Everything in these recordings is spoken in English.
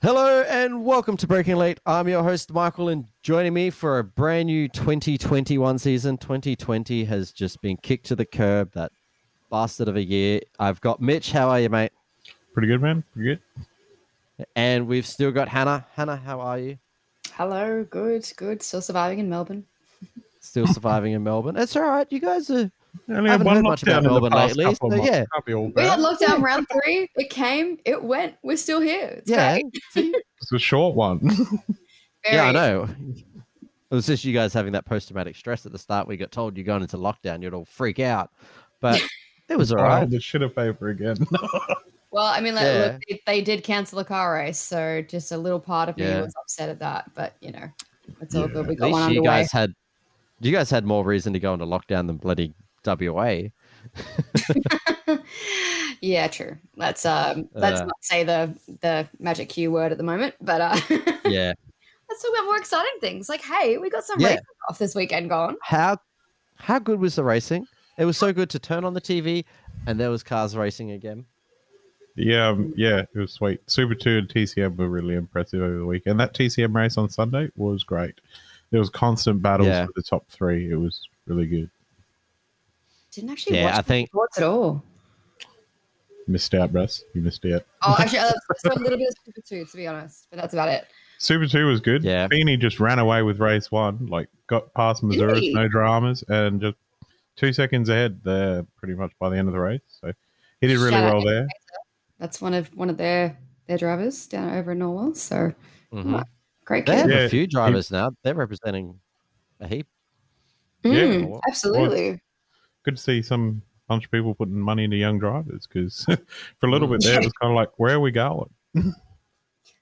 Hello and welcome to Breaking Late. I'm your host, Michael, and joining me for a brand new 2021 season. 2020 has just been kicked to the curb, that bastard of a year. I've got Mitch. How are you, mate? Pretty good, man. Pretty good. And we've still got Hannah. Hannah, how are you? Hello, good, good. Still surviving in Melbourne. Still surviving in Melbourne. It's all right. You guys are. Only haven't had one heard much about lockdown in the Melbourne past lately, couple so months. yeah. Can't be all We had lockdown round three. It came, it went. We're still here. It's Yeah. It's a short one. Yeah, I know. It was just you guys having that post traumatic stress at the start. We got told you're going into lockdown, you'd all freak out. But it was all right. I right. hold the shit of paper again. Well, I mean, like, Yeah. look, they, they did cancel a car race, so just a little part of me Yeah. was upset at that. But you know, it's all Yeah. good. We At got one least you underway. guys had you guys had more reason to go into lockdown than bloody WA. yeah, true. Let's um, let's Uh. not say the the magic Q word at the moment, but uh, Yeah. let's talk about more exciting things. Like, hey, we got some Yeah. racing off this weekend gone. How how good was the racing? It was so good to turn on the TV and there was cars racing again. yeah, um, yeah, it was sweet. Super 2 and TCM were really impressive over the weekend. That TCM race on Sunday was great. There was constant battles Yeah. for the top three. It was really good. Didn't actually Yeah, watch I think- what's at all. Missed out, Russ. You missed out. Oh, actually, I saw a little bit of Super Two, to be honest, but that's about it. Super 2 was good. Yeah. Feeney just ran away with race one, like got past Missouri, Really? no dramas, and just two seconds ahead there pretty much by the end of the race. So he did really Shout well there. That's one of one of their their drivers down over in Norwell. So Mhm. great They kid. have Yeah, a few drivers now. They're representing a heap. Mm, Yeah. absolutely. Good to see some bunch of people putting money into young drivers because for a little bit there it was kind of like where are we going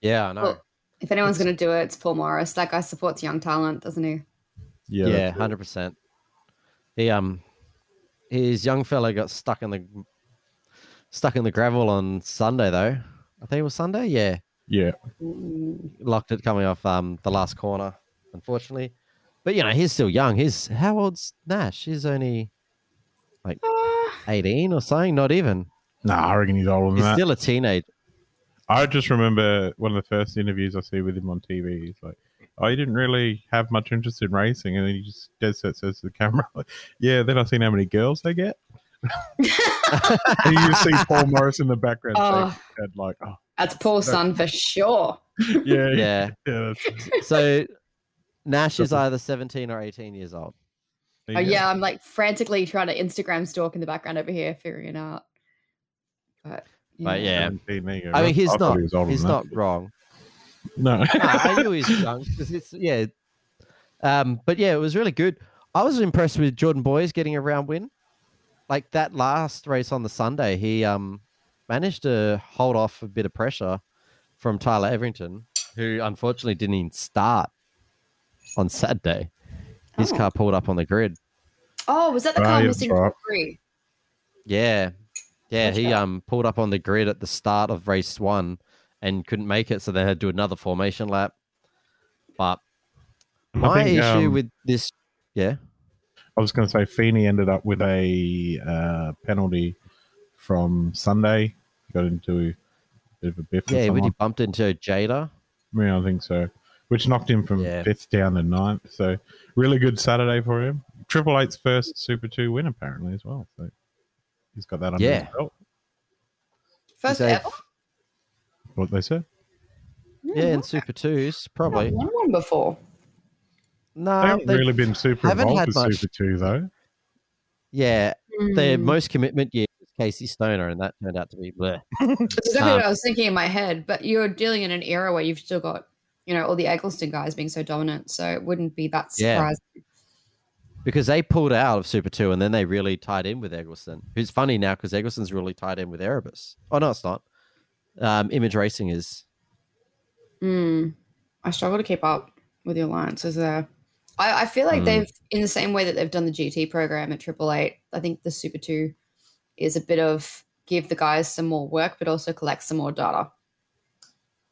Yeah, I know. Well, if anyone's going to do it, it's Paul Morris. That guy supports young talent, doesn't he? yeah, yeah, hundred percent. He um his young fella got stuck in the stuck in the gravel on Sunday though. I think it was Sunday, yeah. yeah Mm, Locked it coming off um the last corner, unfortunately. But you know, he's still young. He's how old's Nash? He's only ah, eighteen or something, not even. nah i reckon he's older than that. He's that still a teenager. i just remember one of the first interviews i see with him on tv he's like oh you didn't really have much interest in racing and then he just dead set says to the camera like yeah then i seen how many girls they get and you just see paul morris in the background Oh. head like oh that's Paul's son for sure. yeah yeah, Yeah. yeah So Nash is either seventeen or eighteen years old. There Oh you go. yeah, I'm like frantically trying to Instagram stalk in the background over here, figuring it out. But But yeah. 17, there you go. I mean he's thought not he he's not that. wrong. no No, I knew he was young because it's yeah. Um, but yeah, it was really good. I was impressed with Jordan Boys getting a round win. Like that last race on the Sunday, he um managed to hold off a bit of pressure from Tyler Everingham, who unfortunately didn't even start on Saturday. His Oh. car pulled up on the grid. oh, was that the car yeah, missing that's right. three? Yeah. Yeah, he um pulled up on the grid at the start of race one and couldn't make it, so they had to do another formation lap. But my think, issue um, with this yeah. I was going to say Feeney ended up with a uh, penalty from Sunday. Got into a bit of a biff. Yeah, when he bumped into Jada. Yeah, I think so. Which knocked him from Yeah. fifth down to ninth. So really good Saturday for him. Triple Eight's first Super Two win apparently as well. So he's got that under Yeah. his belt. First He's a- ever. What they said. Yeah, in Super Twos, probably. I've won one before. No, they haven't really been super haven't involved had with much. Super Two though. yeah, their Mm. most commitment year was Casey Stoner, and that turned out to be bleh. That's exactly Um, what I was thinking in my head. But you're dealing in an era where you've still got, you know, all the Eggleston guys being so dominant. So it wouldn't be that surprising. Yeah. because they pulled out of Super Two, and then they really tied in with Eggleston. Who's funny now because Eggleston's really tied in with Erebus. Oh no, it's not. Um, Image Racing is. Mm. I struggle to keep up with the alliances there. I, I feel like Mm. they've, in the same way that they've done the GT program at Triple Eight, I think the Super 2 is a bit of give the guys some more work, but also collect some more data.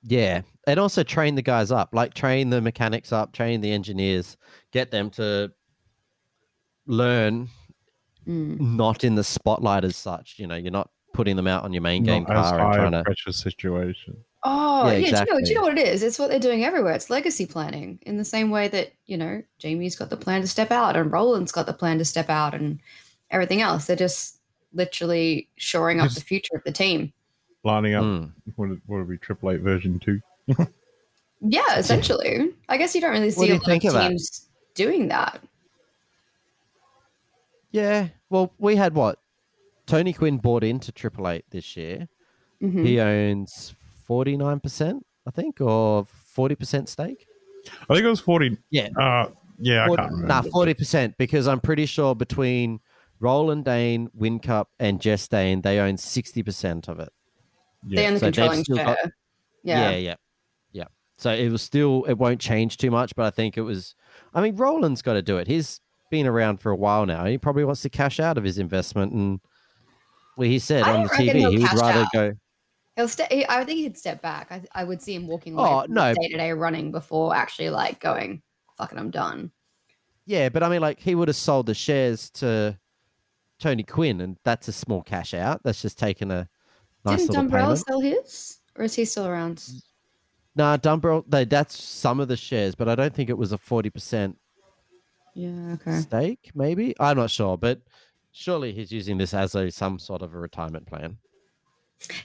Yeah, and also train the guys up, like train the mechanics up, train the engineers, get them to learn Mm. not in the spotlight as such. You know, you're not putting them out on your main game Not as car and trying a to. pressure situation. Oh, Yeah, yeah. Do, you know, do you know what it is? It's what they're doing everywhere. It's legacy planning in the same way that, you know, Jamie's got the plan to step out and Roland's got the plan to step out and everything else. They're just literally shoring up Just- the future of the team. Lining up, Mm. what would what would be Triple Eight version two? Yeah, essentially. I guess you don't really see do a lot of of that? teams doing that. Yeah. Well, we had what? Tony Quinn bought into Triple Eight this year. Mhm. He owns forty nine percent, I think, or forty percent stake. I think it was forty. Yeah. Uh, yeah, I Forty- can't remember. Nah, forty percent because I'm pretty sure between Roland Dane, Whincup, and Jess Dane, they own sixty percent of it. They Yeah. own the So controlling got- yeah. yeah, yeah, yeah. So it was still it won't change too much, but I think it was. I mean, Roland's got to do it. He's been around for a while now. He probably wants to cash out of his investment, and well, he said I on the TV he'll would rather out. go. He'll ste- he, I think he'd step back. I, I would see him walking away Oh, no. day to day running before actually like going, fucking, I'm done. Yeah, but I mean, like he would have sold the shares to Tony Quinn, and that's a small cash out. That's just taking a nice Didn't Dumbrell sell his? Or is he still around? Nah, Dumbrell, they, that's some of the shares, but I don't think it was a forty percent Yeah, okay. stake. Maybe I'm not sure, but surely he's using this as a some sort of a retirement plan.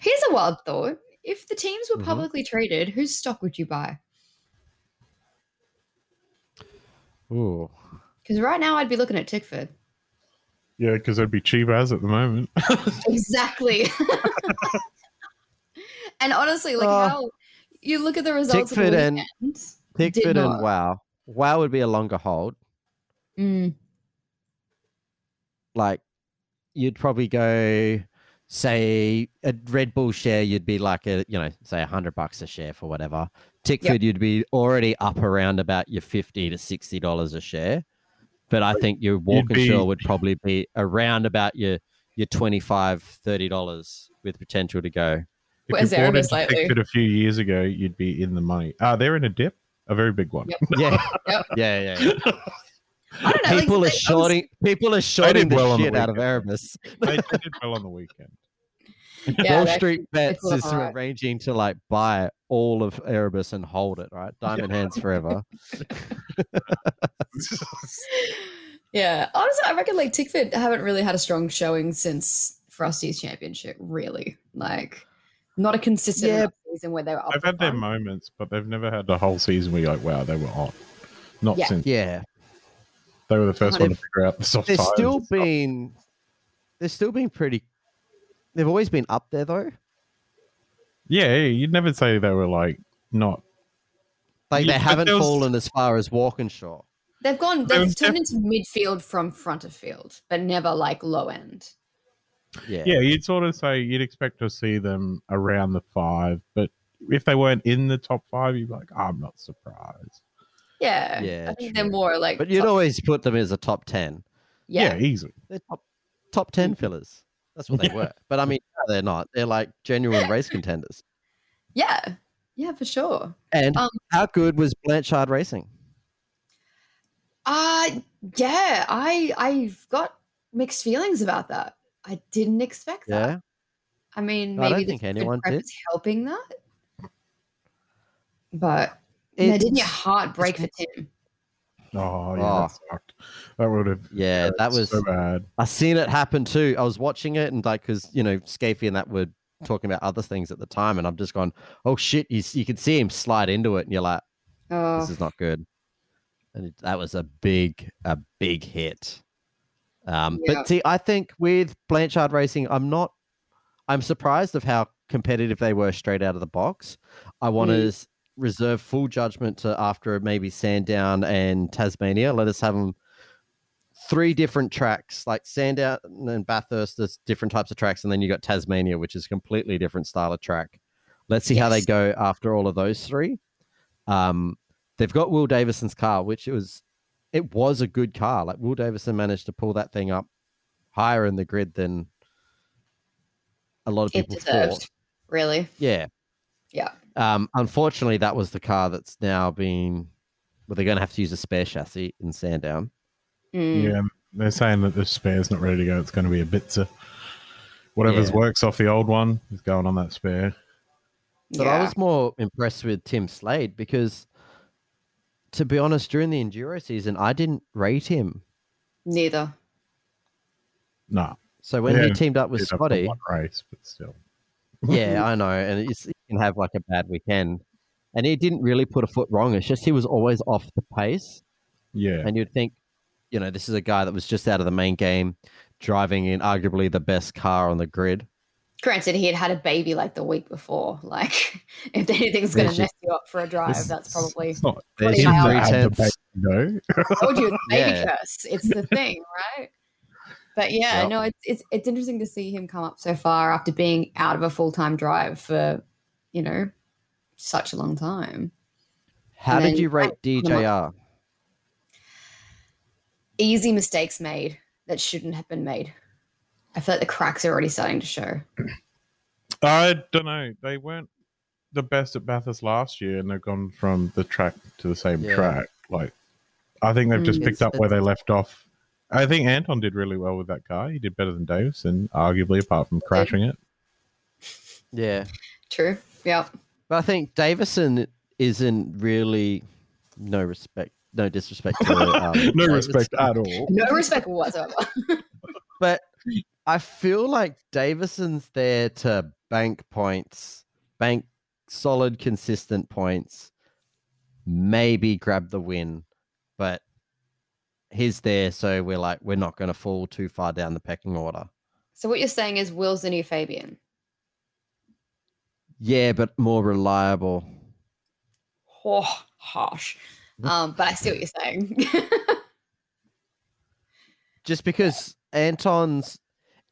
Here's a wild thought. If the teams were Mhm. publicly traded, whose stock would you buy? Ooh, Because right now I'd be looking at Tickford. Yeah, because it'd be cheap as at the moment. Exactly. and honestly, like Oh. how you look at the results Tickford of the and- weekend, did Tickford and. Wow. Wow would be a longer hold. Mm, Like you'd probably go, say a Red Bull share. You'd be like a you know say a hundred bucks a share for whatever. Tickford, you'd be already up around about your fifty to sixty dollars a share. But I think your Walkinshaw be- would probably be around about your your 25 30 dollars with potential to go. If Where's you bought Erebus into lately? A few years ago, you'd be in the money. Ah, they're in a dip, a very big one. Yep. Yeah, Yep. yeah, yeah. yeah. I don't know. like, people are they- I was- shorting. People are shorting the well on the shit out of weekend. Erebus. they, they did well on the weekend. Yeah, Wall Street Bets is it is all right. arranging to like buy all of Erebus and hold it. Right, diamond hands forever. Yeah, honestly, I reckon like Tickford haven't really had a strong showing since Frosty's championship. Really, like not a consistent Yeah. season where they were. Up They've for had their fun. moments, but they've never had the whole season where you're like, wow, they were on. Not Yeah. since Yeah, they were the first one to figure out the soft they've tires still and stuff. been. They've still been pretty. They've always been up there though. Yeah, you'd never say they were like not. Like Yeah, they but haven't there was- fallen as far as Walkinshaw. They've gone. They've was turned into midfield from front of field, but never like low end. Yeah, Yeah, you'd sort of say you'd expect to see them around the five, but if they weren't in the top five, you'd be like, I'm not surprised. Yeah, Yeah, I think they're more like. but you'd top- always put them as a top ten. yeah, Yeah, easily. They're top top ten mm-hmm. fillers. That's what they were. But I mean, no, they're not. They're like genuine race contenders. yeah, yeah, for sure. And Um, how good was Blanchard Racing? Uh yeah, I I've got mixed feelings about that. I didn't expect that. Yeah, I mean, I don't maybe think anyone did. helping that, but no, didn't your heart break for Tim? Oh, yeah, Oh. that sucked. That would have. yeah, that was. so bad. I seen it happen too. I was watching it and like, cause you know, Scafey and that were talking about other things at the time, and I'm just going, oh shit! You you could see him slide into it, and you're like, Oh, this is not good. And it, that was a big, a big hit. Um, Yeah. But see, I think with Blanchard Racing, I'm not. I'm surprised of how competitive they were straight out of the box. I want to Mm. Reserve full judgment to after maybe Sandown and Tasmania. Let us have them three different tracks, like Sandown and Bathurst. There's different types of tracks, and then you got Tasmania, which is completely different style of track. Let's see how they go after all of those three. Um, they've got Will Davison's car, which it was it was a good car. Like Will Davison managed to pull that thing up higher in the grid than a lot of it people deserved. thought. Really? Yeah. Yeah. Um, unfortunately, that was the car that's now been. Well, they're going to have to use a spare chassis in Sandown. Mm. Yeah, they're saying that the spare's not ready to go. It's going to be a Bitzer. Whatever's Yeah. works off the old one is going on that spare. But I was more impressed with Tim Slade because, to be honest, during the Enduro season, I didn't rate him. neither. No, So when Yeah, he teamed up with did have the Scotty, race, but still. yeah, I know, and it's, he can have like a bad weekend, and he didn't really put a foot wrong. It's just he was always off the pace, Yeah, and you'd think, you know, this is a guy that was just out of the main game, driving in arguably the best car on the grid. Granted, he had had a baby like the week before. Like, if anything's going to mess you up for a drive, It's- that's probably. it's not. There's Twenty your miles. three the baby, no. I told you it's baby Yeah. curse. It's the thing, right? But yeah, Yep. no, it's, it's it's interesting to see him come up so far after being out of a full time drive for, you know, such a long time. How And did then you rate I- DJR? Easy mistakes made that shouldn't have been made. I feel like the cracks are already starting to show. I don't know. They weren't the best at Bathurst last year, and they've gone from the track to the same Yeah. track. Like, I think they've just Mm. picked up where they left off. I think Anton did really well with that car. He did better than Davison, arguably, apart from crashing it. Yeah, True. Yep. but I think Davison isn't really no respect, no disrespect to um, no Davison. respect at all. No respect whatsoever. But I feel like Davison's there to bank points, bank solid, consistent points, maybe grab the win, but he's there, so we're like, we're not going to fall too far down the pecking order. so what you're saying is Will's the new Fabian. Yeah, but more reliable. Oh, harsh. Um, but I see what you're saying. Just because Anton's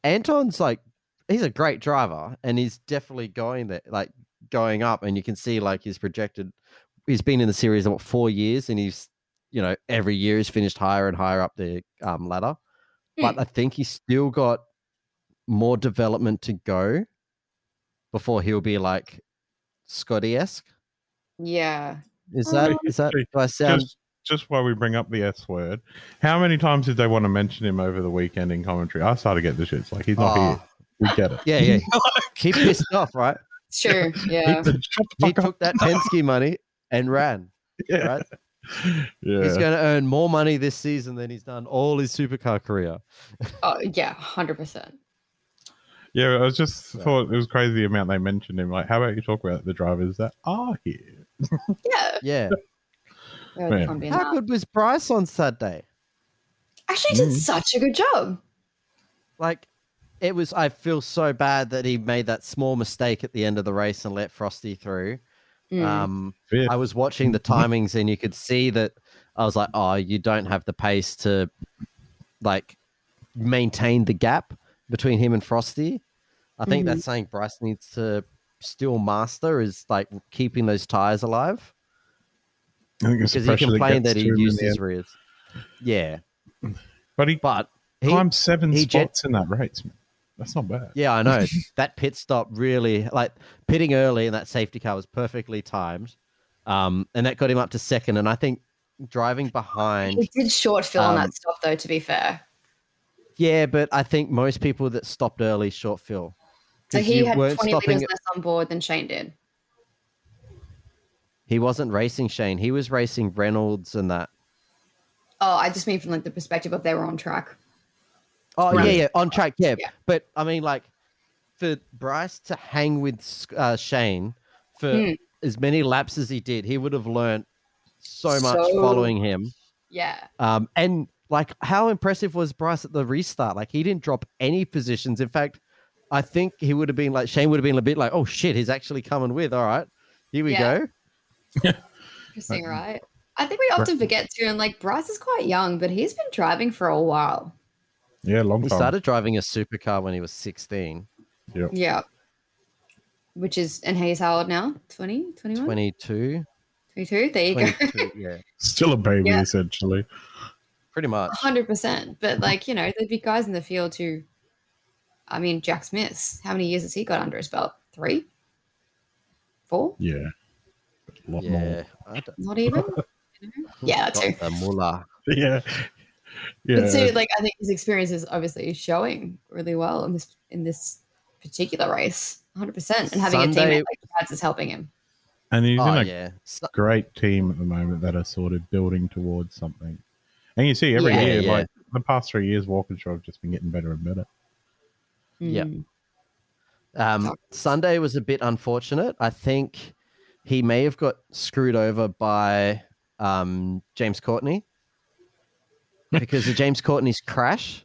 Anton's like he's a great driver and he's definitely going there like going up and you can see like he's projected he's been in the series what four years and he's you know every year he's finished higher and higher up the um, ladder but i think he's still got more development to go before he'll be like scotty-esque yeah. is Oh, that is that do i sound Just, just while we bring up the S word, how many times did they want to mention him over the weekend in commentary? I started to get the shits. Like, he's not Oh, here. Ah. We get it. yeah yeah he pissed off right Sure. Yeah. Shut he took that Penske money and ran Yeah. right Yeah. He's going to earn more money this season than he's done all his supercar career. Oh, yeah. 100%. Yeah, I was just Yeah. thought it was crazy the amount they mentioned him. Like, how about you talk about the drivers that are here? Yeah. Yeah. Man. How good was Bryce on Saturday? Actually, did Mm. such a good job. Like, it was. I feel so bad that he made that small mistake at the end of the race and let Frosty through. Mm. Um, Fifth. I was watching the timings and you could see that I was like, oh, you don't have the pace to like maintain the gap between him and Frosty. I think Mhm. that's something Bryce needs to still master is like keeping those tires alive. I think it's because he pressure that complained that he to him in used his end. rears. Yeah, But he but he, climbed seven he gen- spots in that race. Man. That's not bad. yeah, I know that pit stop really like pitting early and that safety car was perfectly timed, um, and that got him up to second. And I think driving behind, He did short fill on Um, that stop, though, to be fair. yeah, but I think most people that stopped early short fill. So he had 20 stopping- less on board than Shane did. He wasn't racing Shane; he was racing Reynolds and that. Oh, I just mean from like the perspective of they were on track. Oh Right. yeah, yeah, on track, yeah. Yeah. But I mean, like for Bryce to hang with uh, Shane for Hmm. as many laps as he did, he would have learned so much So- following him. Yeah. Um, and like, how impressive was Bryce at the restart? Like, he didn't drop any positions. In fact, I think he would have been like Shane would have been a bit like, "Oh shit, he's actually coming with." All right, here we Yeah. go. Interesting, right? I think we often forget too, and like Bryce is quite young, but he's been driving for a while. Yeah, long He time. started driving a supercar when he was sixteen. Yeah. Yeah. Which is, and he's how old now? 20, 21, 22, 22? There you go. yeah, Still a baby, Yeah. essentially. pretty much. hundred percent. But like you know, there'd be guys in the field who, I mean, Jack Smith. How many years has he got under his belt? Three, four? Yeah. A lot more. Yeah, I don't- even. Yeah, that too. got the mullah. Yeah. Yeah. But so, like, I think his experience is obviously showing really well in this in this particular race. 100%. And having a Sunday- teammate like Chaz is helping him. And he's Oh in a yeah. Great team at the moment that are sort of building towards something. And you see every Yeah. year, Yeah. like the past three years, Walkinshaw have just been getting better and better. Yep. Mm. Um, Sunday was a bit unfortunate. I think he may have got screwed over by um, James Courtney because of James Courtney's crash.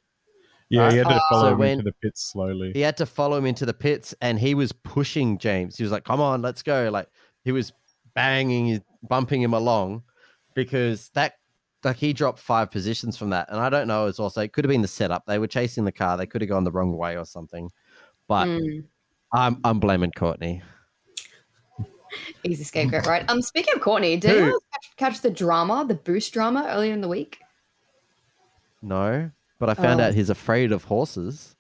Yeah, he had to Uh, follow so him into the pits slowly. He had to follow him into the pits, and he was pushing James. He was like, "Come on, let's go!" Like he was banging, bumping him along because that, like, he dropped five positions from that. And I don't know. It's also it could have been the setup. They were chasing the car. They could have gone the wrong way or something. But Mm. I'm I'm blaming Courtney. Easy scapegoat, right? Um, speaking of Courtney, did you catch, catch the drama, the boost drama earlier in the week? No, but I found Oh. out he's afraid of horses.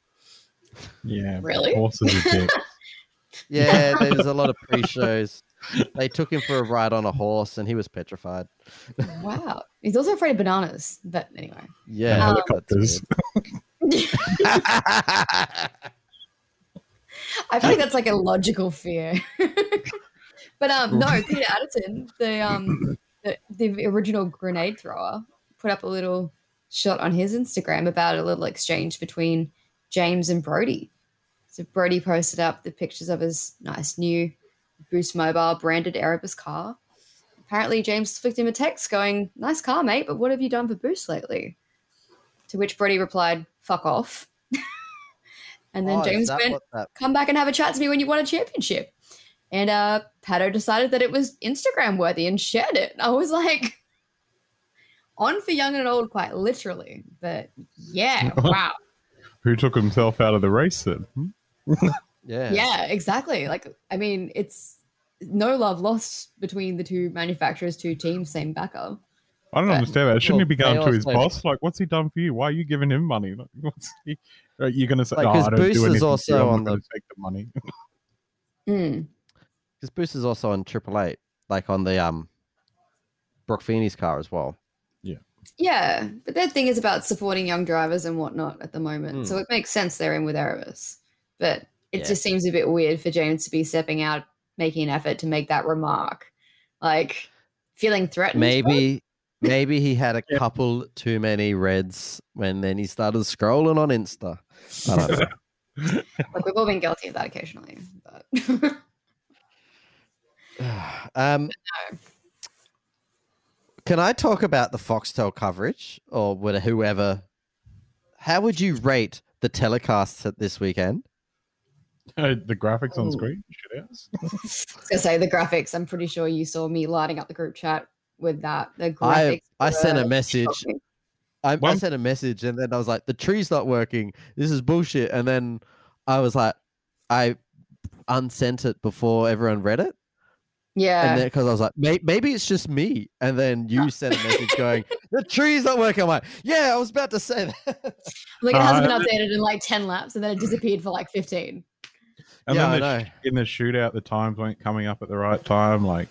yeah, Really? Horses are dicks. Yeah, there was a lot of pre-shows. They took him for a ride on a horse, and he was petrified. Wow. He's also afraid of bananas. But anyway. Yeah, And Um, helicopters. I feel like that's like a logical fear. but um no, Peter Adderton, the um the, the original grenade thrower, put up a little shot on his Instagram about a little exchange between James and Brodie. So Brodie posted up the pictures of his nice new Boost Mobile branded Erebus car. Apparently, James flicked him a text going, Nice car, mate, but what have you done for Boost lately? To which Brodie replied, Fuck off. and then Oh, James went, that- come back and have a chat to me when you won a championship. And uh Pato decided that it was Instagram worthy and shared it. I was like, on for young and old, quite literally. But yeah, wow. Who took himself out of the race then? Hmm? yeah, Yeah, exactly. Like, I mean, it's no love lost between the two manufacturers, two teams, same backer. I don't But- understand that. Shouldn't Well, he be going to his also- boss? Like, what's he done for you? Why are you giving him money? Like, what's he? Are you going to say, Like, "Oh, 'cause I don't Boost do is anything for also you, I'm on the- take the money." Mm. because Boost is also on Triple Eight, like on the um Broc Feeney's car as well. Yeah, Yeah, but their thing is about supporting young drivers and whatnot at the moment. So it makes sense they're in with Erebus. But it Yeah. just seems a bit weird for James to be stepping out, making an effort to make that remark. Like, feeling threatened. Maybe, maybe he had a Yeah. couple too many reds when then he started scrolling on Insta. I don't know. Like, we've all been guilty of that occasionally. But um, can I talk about the Foxtel coverage or would whoever? How would you rate the telecasts at this weekend? Uh, the graphics on Ooh. screen. Shit ass. I was gonna say the graphics. I'm pretty sure you saw me lighting up the group chat with that. The I graphics. I sent a message. shocking. I, I sent a message and then I was like, the tree's not working. This is bullshit. And then I was like, I unsent it before everyone read it. Yeah. And then because I was like, May- maybe it's just me. And then you sent a message going, the tree's not working. I'm like, yeah, I was about to say that. like it hasn't Uh, been updated in like 10 laps and then it disappeared for like 15. And yeah, I then the, know. in the shootout, the times weren't coming up at the right time. Like,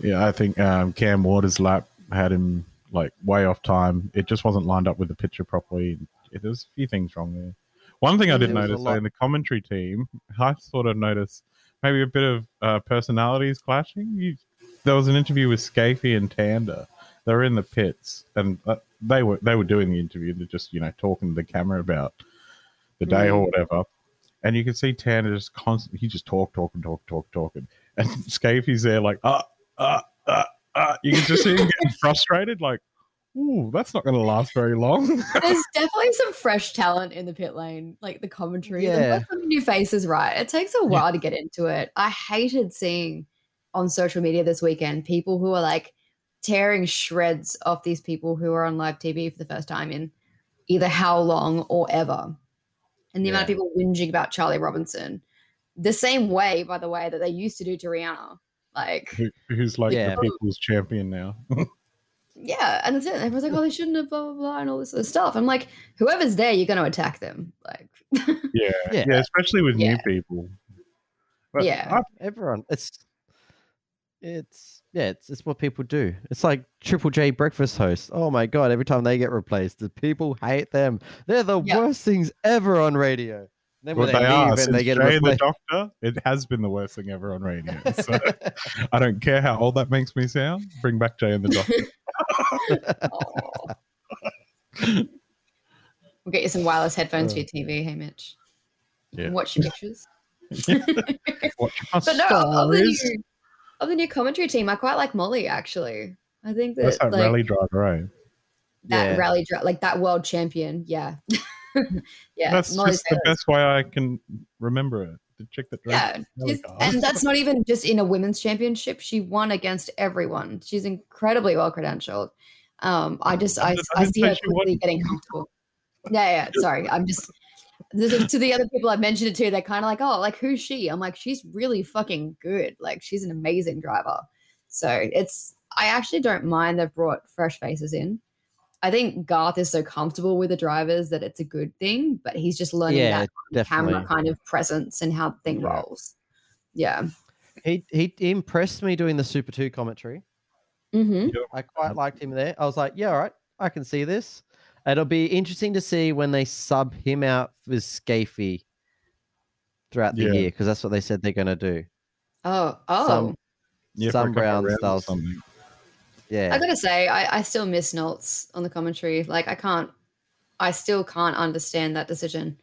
yeah, I think um, Cam Waters' lap had him like way off time. It just wasn't lined up with the picture properly. It, there was a few things wrong there. One thing I did there was a notice though, in the commentary team, I sort of noticed maybe a bit of uh, personalities clashing. You, there was an interview with Scafey and Tander. They were in the pits, and uh, they were they were doing the interview. They're just you know talking to the camera about the day or whatever. And you can see Tander just constantly, he just talk, talking, talk, talk, talking. And Scafey's there like, ah, ah, ah, ah. You can just see him getting frustrated, like, ooh, that's not going to last very long. There's definitely some fresh talent in the pit lane, like the commentary. Yeah. Yeah. The new faces, right? It takes a while to get into it. I hated seeing on social media this weekend people who are like tearing shreds off these people who are on live TV for the first time in either how long or ever. And the amount of people whinging about Charlie Robinson the same way, by the way, that they used to do to Riana. Like, Who- Who's like Yeah. the people's champion now. yeah, and that's it. Everyone's like, oh, they shouldn't have, blah, blah, blah, and all this other stuff. I'm like, whoever's there, you're going to attack them. Like, yeah, Yeah. yeah, especially with new people. But Yeah. I- Everyone, it's, it's, yeah, it's, it's what people do. It's like Triple J breakfast host. Oh my God, every time they get replaced, the people hate them. They're the Yeah. worst things ever on radio. Then Well, when they, they leave are. and Since they get Jay and the. Doctor, it has been the worst thing ever on radio. So I don't care how old that makes me sound. Bring back Jay and the Doctor. We'll get you some wireless headphones for your TV. Hey, Mitch. You can Yeah. watch your pictures. Watch my But no, of the, stories. new, of the new commentary team, I quite like Molly actually. I think that, That's that like, rally driver, eh? that Yeah. rally dri- like that world champion. Yeah, yeah. That's Molly just the best way I can remember it. The chick that Yeah, the rally she's- car. and that's not even just in a women's championship. She won against everyone. She's incredibly well credentialed. Um, I just I, I I see her quickly won. getting comfortable. Yeah, yeah. Sorry, I'm just to to the other people I've mentioned it to. They're kind of like, oh, like who's she? I'm like, she's really fucking good. Like she's an amazing driver. So it's I actually don't mind they've brought fresh faces in. I think Garth is so comfortable with the drivers that it's a good thing, but he's just learning Yeah, that camera kind of presence and how the thing Yeah. rolls. Yeah. He, he impressed me doing the Super 2 commentary. Mm-hmm. I quite liked him there. I was like, yeah, all right, I can see this. It'll be interesting to see when they sub him out for Scafey throughout the Yeah. year because that's what they said they're going to do. Oh, oh. Some- Yeah, for some brown rounds or styles. something. Yeah. I gotta say, I, I still miss Noltz on the commentary. Like, I can't, I still can't understand that decision.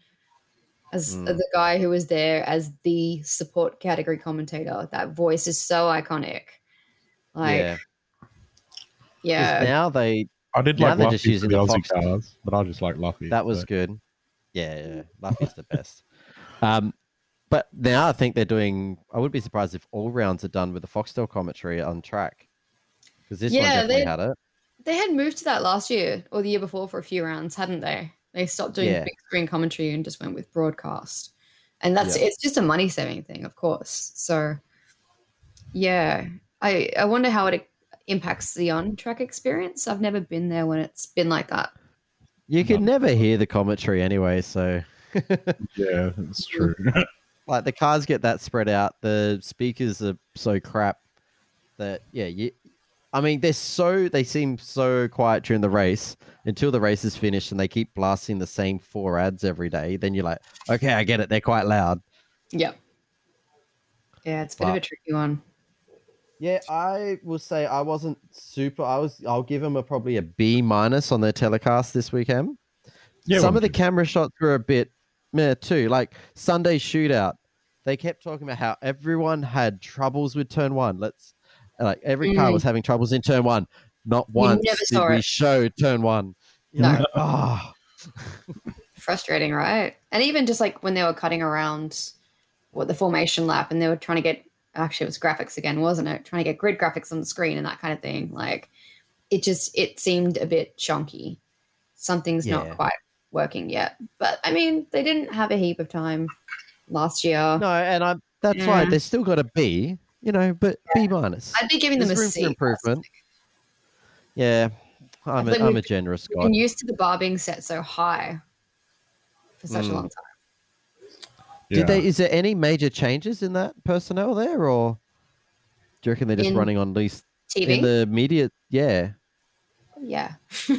As Mm. the guy who was there as the support category commentator, that voice is so iconic. Like, yeah. yeah, 'Cause Now they I did Now like they're Luffy just for using the the Aussie Fox- cars, but I just like Luffy. that was so- good. Yeah, yeah. Luffy's the best. Um, but now I think they're doing. I would be surprised if all rounds are done with the Foxtel commentary on track because this one Yeah, definitely they- had it. they had moved to that last year or the year before for a few rounds, hadn't they? They stopped doing Yeah. big screen commentary and just went with broadcast. And that's Yeah. it's just a money saving thing, of course. So yeah, I I wonder how it impacts the on track experience. I've never been there when it's been like that. You can never hear the commentary anyway, so Yeah, it's true. like the cars get that spread out. The speakers are so crap that yeah, you. I mean, they're so they seem so quiet during the race until the race is finished, and they keep blasting the same four ads every day. Then you're like, okay, I get it. They're quite loud. Yep. Yeah, it's a bit of a tricky one. Yeah, I will say I wasn't super. I was. I'll give them a probably a B minus on their telecast this weekend. yeah, Some well, of the camera shots were a bit meh too. Like Sunday shootout, they kept talking about how everyone had troubles with turn one. Let's like every car Mm. was having troubles in turn one. Not once never did saw we it. show turn one. You're No. like, oh, Frustrating, right? And even just like when they were cutting around what the formation lap and they were trying to get actually it was graphics again, wasn't it? Trying to get grid graphics on the screen and that kind of thing. Like it just it seemed a bit chunky. Something's Yeah. not quite working yet. But I mean, they didn't have a heap of time last year. no, and I. That's Yeah. right. They still got a B, you know, but B minus. I'd be giving them There's a room C. for improvement. Yeah, I'm a, I'm a generous guy. been used to the bar being set so high for such Mm. a long time. Yeah. Did they? Is there any major changes in that personnel there, or do you reckon they're just In running on least TV? in the media? Yeah. yeah.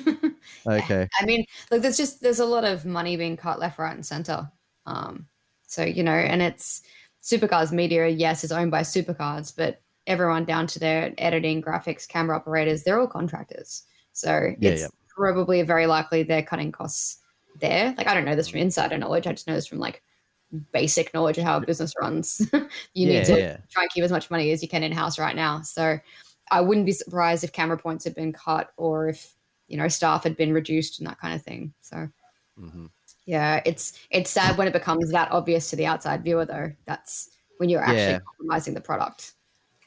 Okay. I mean, like there's just there's a lot of money being cut left, right, and center. Um, so you know, and it's Supercars Media. Yes, is owned by Supercars, but everyone down to their editing, graphics, camera operators, they're all contractors. So Yeah, it's yeah. probably very likely they're cutting costs there. Like I don't know this from insider knowledge. I just know this from like basic knowledge of how a business runs. you yeah, need to yeah. try and keep as much money as you can in house right now. So I wouldn't be surprised if camera points had been cut or if you know staff had been reduced and that kind of thing. So Mhm. yeah, it's it's sad when it becomes that obvious to the outside viewer though. That's when you're actually Yeah. compromising the product.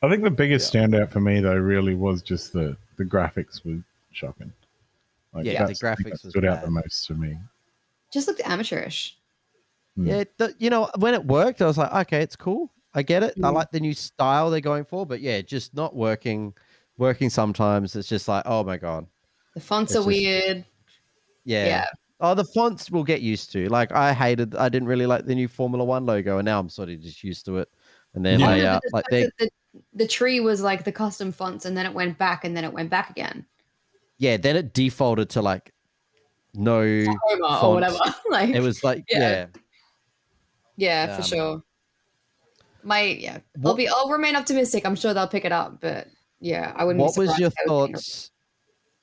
I think the biggest standout for me though really was just the the graphics were shocking. Like, Yeah, the that's thing that graphics was stood out the most to me. Just looked amateurish. Mm. Yeah, th- you know, when it worked, I was like, okay, it's cool. I get it. I Mm. like the new style they're going for, but yeah, just not working. Working sometimes, it's just like, oh my god, The fonts It's are just- weird. yeah. Yeah. Oh, the fonts we'll get used to. Like I hated, I didn't really like the new Formula One logo, and now I'm sort of just used to it. And then Yeah. uh, like they, the, the tree was like the custom fonts and then it went back and then it went back again. yeah, then it defaulted to like no. Homer or whatever. like It was like Yeah. yeah. Yeah, for Um, sure. My yeah, I'll be. I'll remain optimistic. I'm sure they'll pick it up, but yeah, I wouldn't. be What was your if they would pick it up. thoughts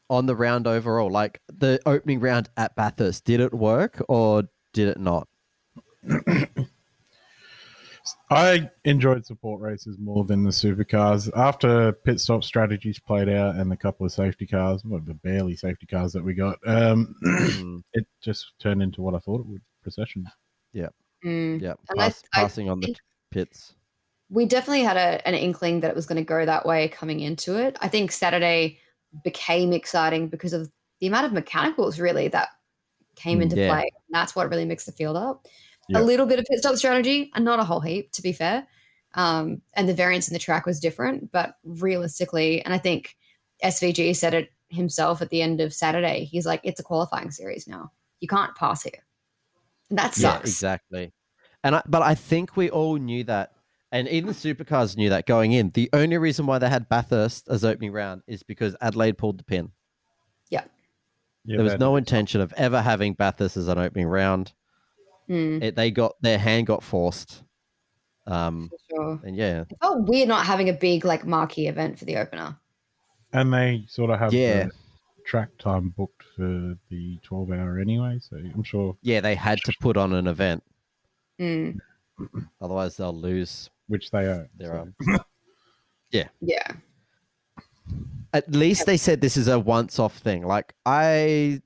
on the round overall? Like the opening round at Bathurst, did it work or did it not? I enjoyed support races more than the supercars. After pit stop strategies played out and the couple of safety cars, well, the barely safety cars that we got, um, Mm, it just turned into what I thought it would procession. Mm. yeah, I- pass, I passing on the pits. we definitely had a, an inkling that it was going to go that way coming into it. I think Saturday became exciting because of the amount of mechanicals really that came Mm, into yeah. play. And that's what really mixed the field up. Yeah. A little bit of pit stop strategy and not a whole heap, to be fair. Um, and the variance in the track was different, but realistically, and I think SVG said it himself at the end of Saturday. He's like, it's a qualifying series now. You can't pass here. And that Yeah, sucks. exactly. And I, but I think we all knew that, and even supercars knew that going in. The only reason why they had Bathurst as opening round is because Adelaide pulled the pin. Yeah, there was no intention of ever having Bathurst as an opening round. Mm, It, they got their hand got forced. Um, sure. and yeah, It felt weird not having a big like marquee event for the opener. and they sort of have Yeah. the track time booked for the 12 hour anyway, so I'm sure yeah, they had to put on an event, Mm, otherwise they'll lose which they are. their so. um. yeah. At least they said this is a once-off thing. Like I,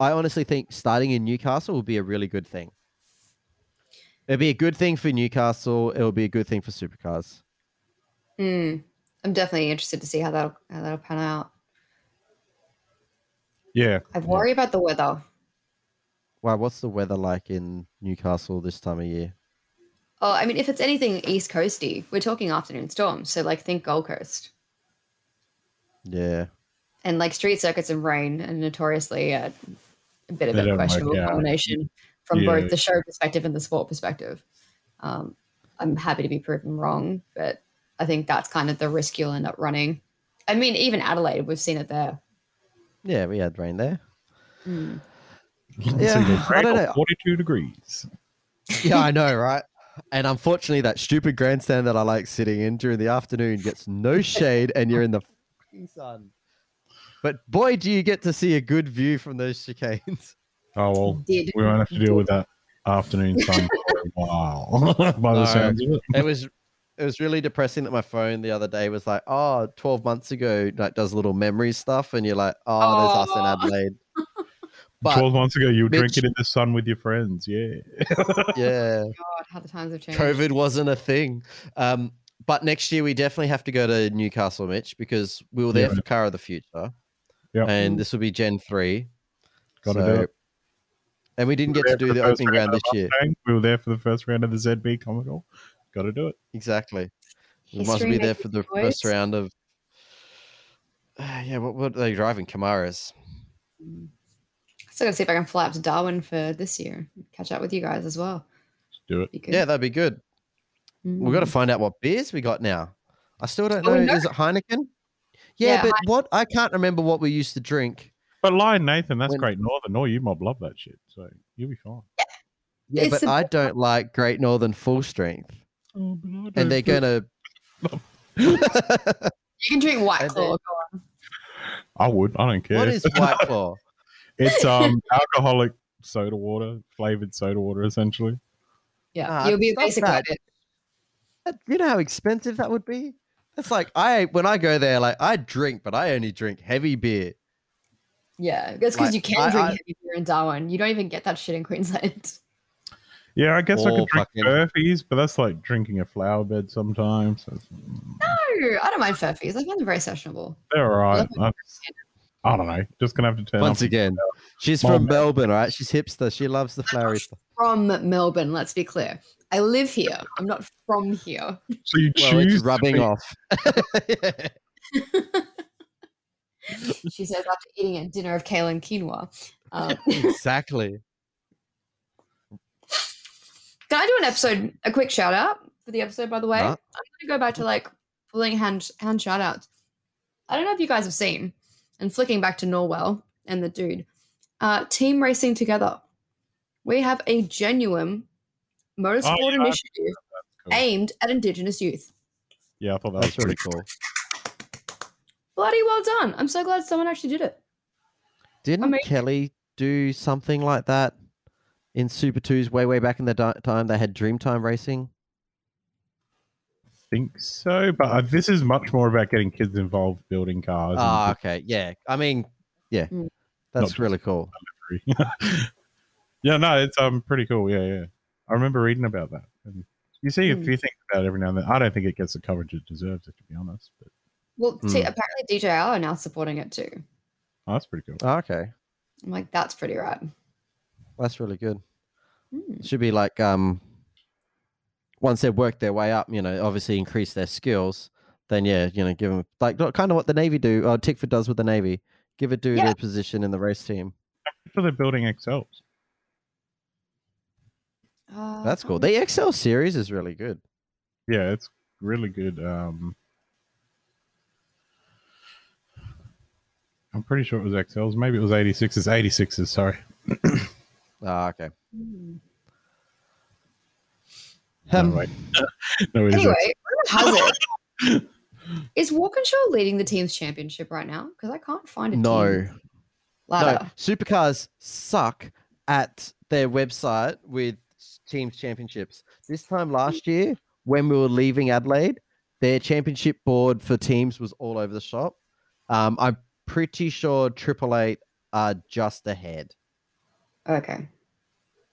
I honestly think starting in Newcastle will be a really good thing. It'll be a good thing for Newcastle. It'll be a good thing for supercars. Mm. I'm definitely interested to see how that'll how that'll pan out. Yeah, I worry about the weather. Wow, what's the weather like in Newcastle this time of year? Oh, I mean, if it's anything East Coasty, we're talking afternoon storms. So like think Gold Coast Yeah, and like street circuits and rain, and notoriously uh, a bit of They a questionable combination from Yeah. both the show perspective and the sport perspective. Um, I'm happy to be proven wrong, but I think that's kind of the risk you'll end up running. I mean, even Adelaide, we've seen it there. Yeah, we had rain there. Mm. Yeah, see I don't know. 42 degrees. Yeah, I know, right? And unfortunately, that stupid grandstand that I like sitting in during the afternoon gets no shade, and you're in the fucking sun. But boy, do you get to see a good view from those chicanes. Oh, well, we won't have to deal with that afternoon sun for a while, by the No. sounds of it. It was, it was really depressing that my phone the other day was like, oh, 12 months ago, like does little memory stuff, and you're like, oh, there's us in Adelaide. But 12 months ago, you were Mitch- drinking in the sun with your friends. Yeah. yeah, God, how the times have changed. COVID wasn't a thing. Um, but next year we definitely have to go to Newcastle, Mitch, because we were there Yeah. for Car of the Future, Yep. and this will be Gen three. Gotta So- do it. And we didn't We get to do the opening round this year. We were there for the first round of the ZB Commodore. Got to do it. Exactly. We must be there for the its first round of. yeah, what, what are they driving? Camaros. I still gotta see if I can fly up to Darwin for this year. Catch up with you guys as well. Just do it. Yeah, that'd be good. We've got to Mm. find out what beers we got now. I still don't Oh, know. we know. Is it Heineken? Yeah, Yeah, but what? I can't remember what we used to drink. But Lion Nathan, that's When- great Northern. Or you mob love that shit. So you'll be fine. Yeah, It's but the I don't like Great Northern Full Strength, Oh, but and they're gonna. You can drink White Claw. then- Go on. I would. I don't care. what is White Claw? it's um alcoholic soda water, flavored soda water, essentially. Yeah, Ah, you'll be it's not basic bad. it. That- You know how expensive that would be. It's like I when I go there, like I drink, but I only drink heavy beer. Yeah, that's because Like, you can I- drink I- heavy beer in Darwin. You don't even get that shit in Queensland. Yeah, I guess I could drink fucking- Furphies, but that's like drinking a flower bed sometimes. That's- No, I don't mind furphies. I find them very sessionable. They're all right. Love I, I don't know. Just gonna have to turn Once again, she's Mom. from Melbourne, all right? She's hipster. She loves the flowery stuff. From Melbourne, let's be clear. I live here. I'm not from here. So you Well, choose it's to rubbing be- off. She says after eating a dinner of kale and quinoa. Um, exactly. Can I do an episode, a quick shout out for the episode, by the way? Huh? I'm going to go back to like pulling hand, hand shout outs. I don't know if you guys have seen, and flicking back to Norwell and the dude, uh, team racing together. We have a genuine motorsport Oh, yeah, initiative Cool. aimed at Indigenous youth. Yeah, I thought that That's was really pretty cool. Bloody well done! I'm so glad someone actually did it. Didn't Amazing. Kelly do something like that in Super Twos way, way back in the di- time? They had Dreamtime Racing. think so, but uh, this is much more about getting kids involved building cars. and Ah, okay. Yeah. I mean, yeah. Mm. That's just- really cool. yeah, no, it's um pretty cool. Yeah, yeah. I remember reading about that. And you see a Mm. few things about it every now and then. I don't think it gets the coverage it deserves, to be honest. But Well, see, Hmm. apparently DJR are now supporting it too. oh, that's pretty cool. Ah, okay. I'm like, that's pretty rad. That's really good. Hmm. Should be like um once they've worked their way up, you know, obviously increase their skills, then yeah, you know, give them like kind of what the Navy do, or Tickford does with the Navy. Give a dude Yeah. a position in the race team. So they're building Excels. Uh, That's cool. The Excel series is really good. Yeah, it's really good. Um, I'm pretty sure it was XLs. Maybe it was 86s. 86s, sorry. Ah, okay. Hmm. No, Um, wait. no, it is Anyway, rumor it. Is Walkinshaw leading the team's championship right now? Because I can't find a no, team no. ladder. Supercars suck at their website with teams championships. This time last year, when we were leaving Adelaide, their championship board for teams was all over the shop. Um, I'm pretty sure Triple Eight are just ahead. Okay,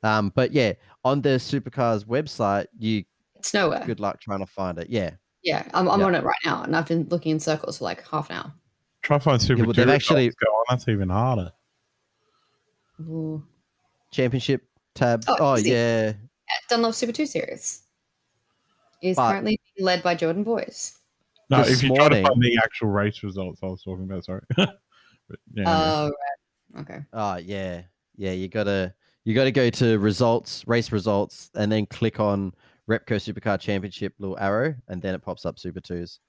Um, but yeah, on the Supercars website, you it's nowhere. good luck trying to find it. Yeah, Yeah, I'm, I'm Yeah. on it right now, and I've been looking in circles for like half an hour. Try to find Super well, they've actually- results go on. That's even harder. Ooh. championship tabs. Oh, Oh, easy. yeah, Dunlop Super Two Series is But- currently being led by Jordan Boys. No, This if you try to morning- find the actual race results, I was talking about. Sorry. but, yeah, Oh, right. Okay. Oh yeah, yeah. You gotta you gotta go to results, race results, and then click on Repco Supercar Championship little arrow, and then it pops up Super Twos.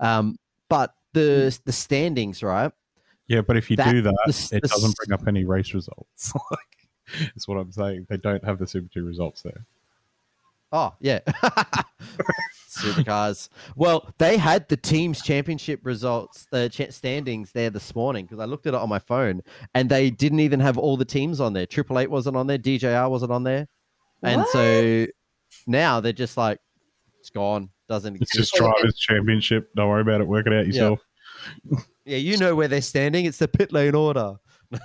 Um, but the the standings, right? yeah, but if you That- do that, the it the doesn't bring up any race results. like, that's what I'm saying. They don't have the Super Two results there. Oh yeah, Supercars. Well, they had the teams championship results, the cha- standings there this morning because I looked at it on my phone, and they didn't even have all the teams on there. Triple Eight wasn't on there, DJR wasn't on there, and so now they're just like, it's gone, doesn't It's just drivers' championship. Don't worry about it. Work it out yourself. Yeah, you know where they're standing. It's the pit lane order.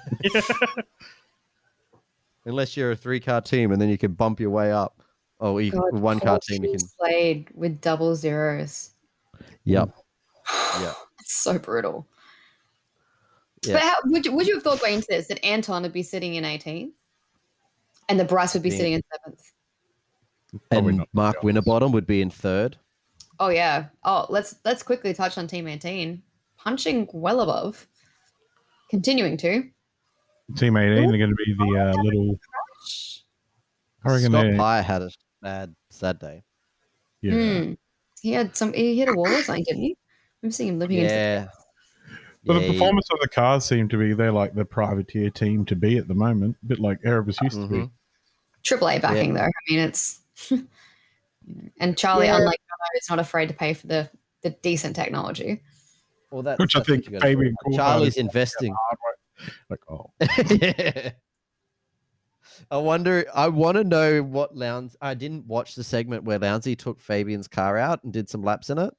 Unless you're a three car team, and then you can bump your way up. Oh, you, God, one car Porsche team, you can. played with double zeros. Yep. Yeah. It's so brutal. Yeah. But how, would you would you have thought going into this that Anton would be sitting in 18th, and the Bryce would be Yeah. sitting in seventh? And not, to be Mark honest. Winterbottom would be in third. Oh yeah. Oh, let's let's quickly touch on Team 18, punching well above, continuing to. Team 18 are going to be the uh, little. I reckon Scott they. Pye had a bad, sad day. Yeah. Hmm. He had some. He hit a wall or something, didn't he? I'm seeing him living in. Yeah. But Yeah, the he- performance of the cars seem to be they're like the privateer team to be at the moment, a bit like Erebus used to be. Mhm. Triple Eight backing though. I mean, it's. you know, and Charlie, Yeah. unlike Jono, is not afraid to pay for the the decent technology. Well, that, Which I think you Fabian Charlie's investing. Like, oh, Yeah. I wonder. I want to know what Lowndes. I didn't watch the segment where Lowndesy took Fabian's car out and did some laps in it.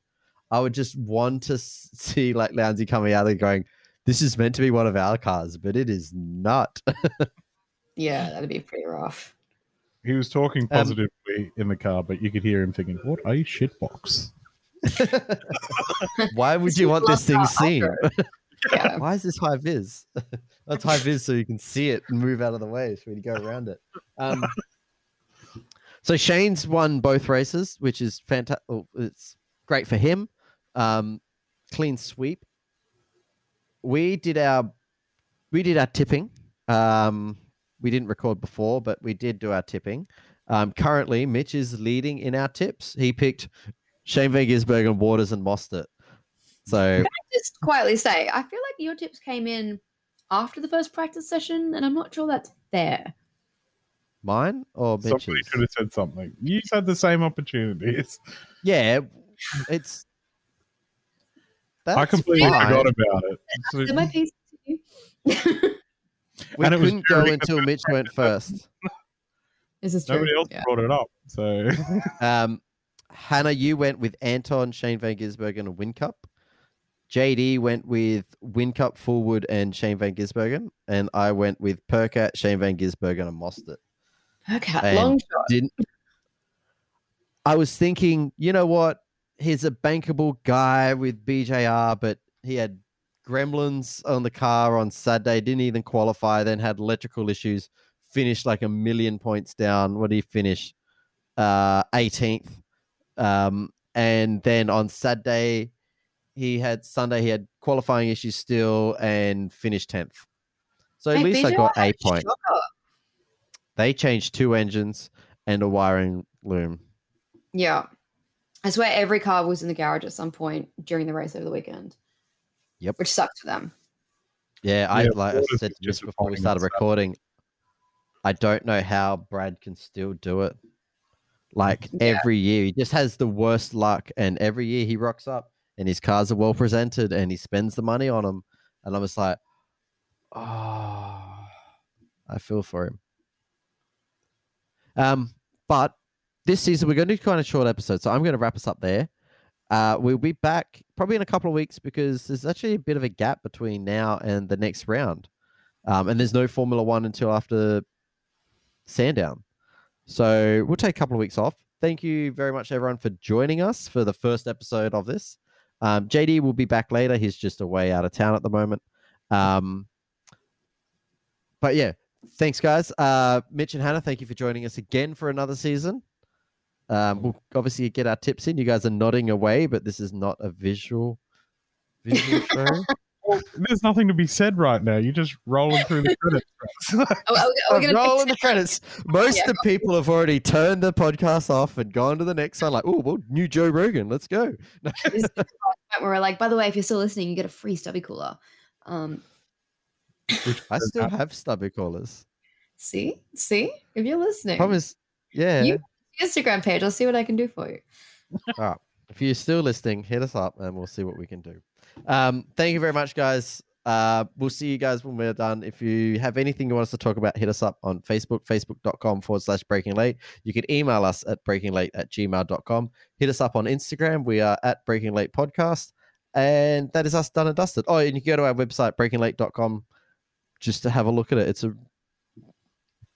I would just want to see like Lowndesy coming out and going, "This is meant to be one of our cars, but it is not." Yeah, that'd be pretty rough. he was talking Um, positively in the car, but you could hear him thinking, "What a shitbox." Why would you want this thing Last car I seen? Yeah. Why is this high vis? That's high vis so you can see it and move out of the way so we can go around it. Um, so Shane's won both races, which is fantastic. It's great for him. Um, clean sweep. We did our we did our tipping. Um, we didn't record before, but we did do our tipping. Um, currently, Mitch is leading in our tips. He picked Shane Van Gisbergen and Waters and Mostert. So I Just quietly say, I feel like your tips came in after the first practice session, and I'm not sure that's fair. Mine or Somebody Mitch's? could have said something. You had the same opportunities. Yeah, it's. That's I completely fine. forgot about it. So- Did my piece to you? We And couldn't go until Mitch went first. This is true. nobody else Yeah. brought it up. So Um, Hannah, you went with Anton, Shane Van Gisbergen, and Whincup. JD went with Whincup, Fullwood, and Shane Van Gisbergen, and I went with Percat, Shane Van Gisbergen, and Mostert. Okay, And long shot. Didn't. I was thinking, you know what? He's a bankable guy with BJR, but he had gremlins on the car on Saturday, didn't even qualify, then had electrical issues, finished like a million points down. What did he finish? Uh, 18th. Um, and then on Saturday, he had Sunday, he had qualifying issues still and finished 10th. So at Hey, least I got a I'm point. shocked. They changed two engines and a wiring loom. Yeah. I swear every car was in the garage at some point during the race over the weekend. Yep. Which sucked for them. Yeah, I Yeah, like I said is just just before we started recording. I don't know how Brad can still do it. Like Yeah. every year, he just has the worst luck, and every year he rocks up, and his cars are well presented, and he spends the money on them, and I'm just like, oh, I feel for him. Um, but this season we're going to do kind of short episodes, so I'm going to wrap us up there. Uh, we'll be back probably in a couple of weeks because there's actually a bit of a gap between now and the next round. Um, and there's no Formula One until after Sandown. So we'll take a couple of weeks off. Thank you very much, everyone, for joining us for the first episode of this. Um, JD will be back later. He's just away out of town at the moment. Um, but yeah, thanks, guys. Uh, Mitch and Hannah, thank you for joining us again for another season. Um, we'll obviously get our tips in. You guys are nodding away, but this is not a visual visual show. Well, there's nothing to be said right now. You're just rolling through the credits. Oh, are we, are I'm rolling the credits. Most Yeah. of the people have already turned the podcast off and gone to the next one. Like, oh, well, new Joe Rogan. Let's go. this is the point where we're like, by the way, if you're still listening, you get a free stubby cooler. Um, I still have stubby collars. see, see, if you're listening, Promise. Yeah. You- Instagram page, I'll see what I can do for you. All right. If you're still listening, hit us up and we'll see what we can do. Um, thank you very much, guys. Uh, we'll see you guys when we're done. If you have anything you want us to talk about, hit us up on Facebook, facebook.com forward slash breaking late. You can email us at breakinglate at gmail.com. Hit us up on Instagram. We are at breaking late podcast. And that is us done and dusted. Oh, and you can go to our website, breakinglate.com, just to have a look at it. It's a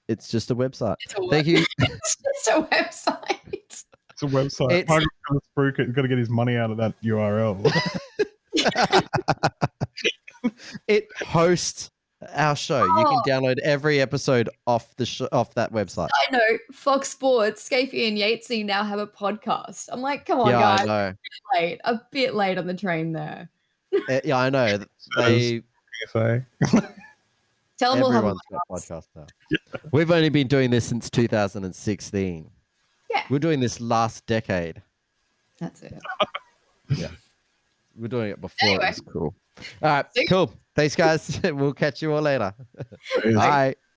it's just a website. It's a, Thank you. it's just a website. It's a website. It's- Michael Spruick got to get his money out of that URL. it hosts our show. You Oh. can download every episode off the sh- off that website. I know Fox Sports, Skaifey and Yatesy now have a podcast. I'm like, come on, yeah, guys, I know. late, a bit late on the train there. Uh, yeah, I know. They Tell them we'll have a everyone's got podcasts now. We've only been doing this since 2016. Yeah. We're doing this last decade. That's it. We're doing it before Anyway. it was cool. All right, cool. Thanks, guys. we'll catch you all later. Bye.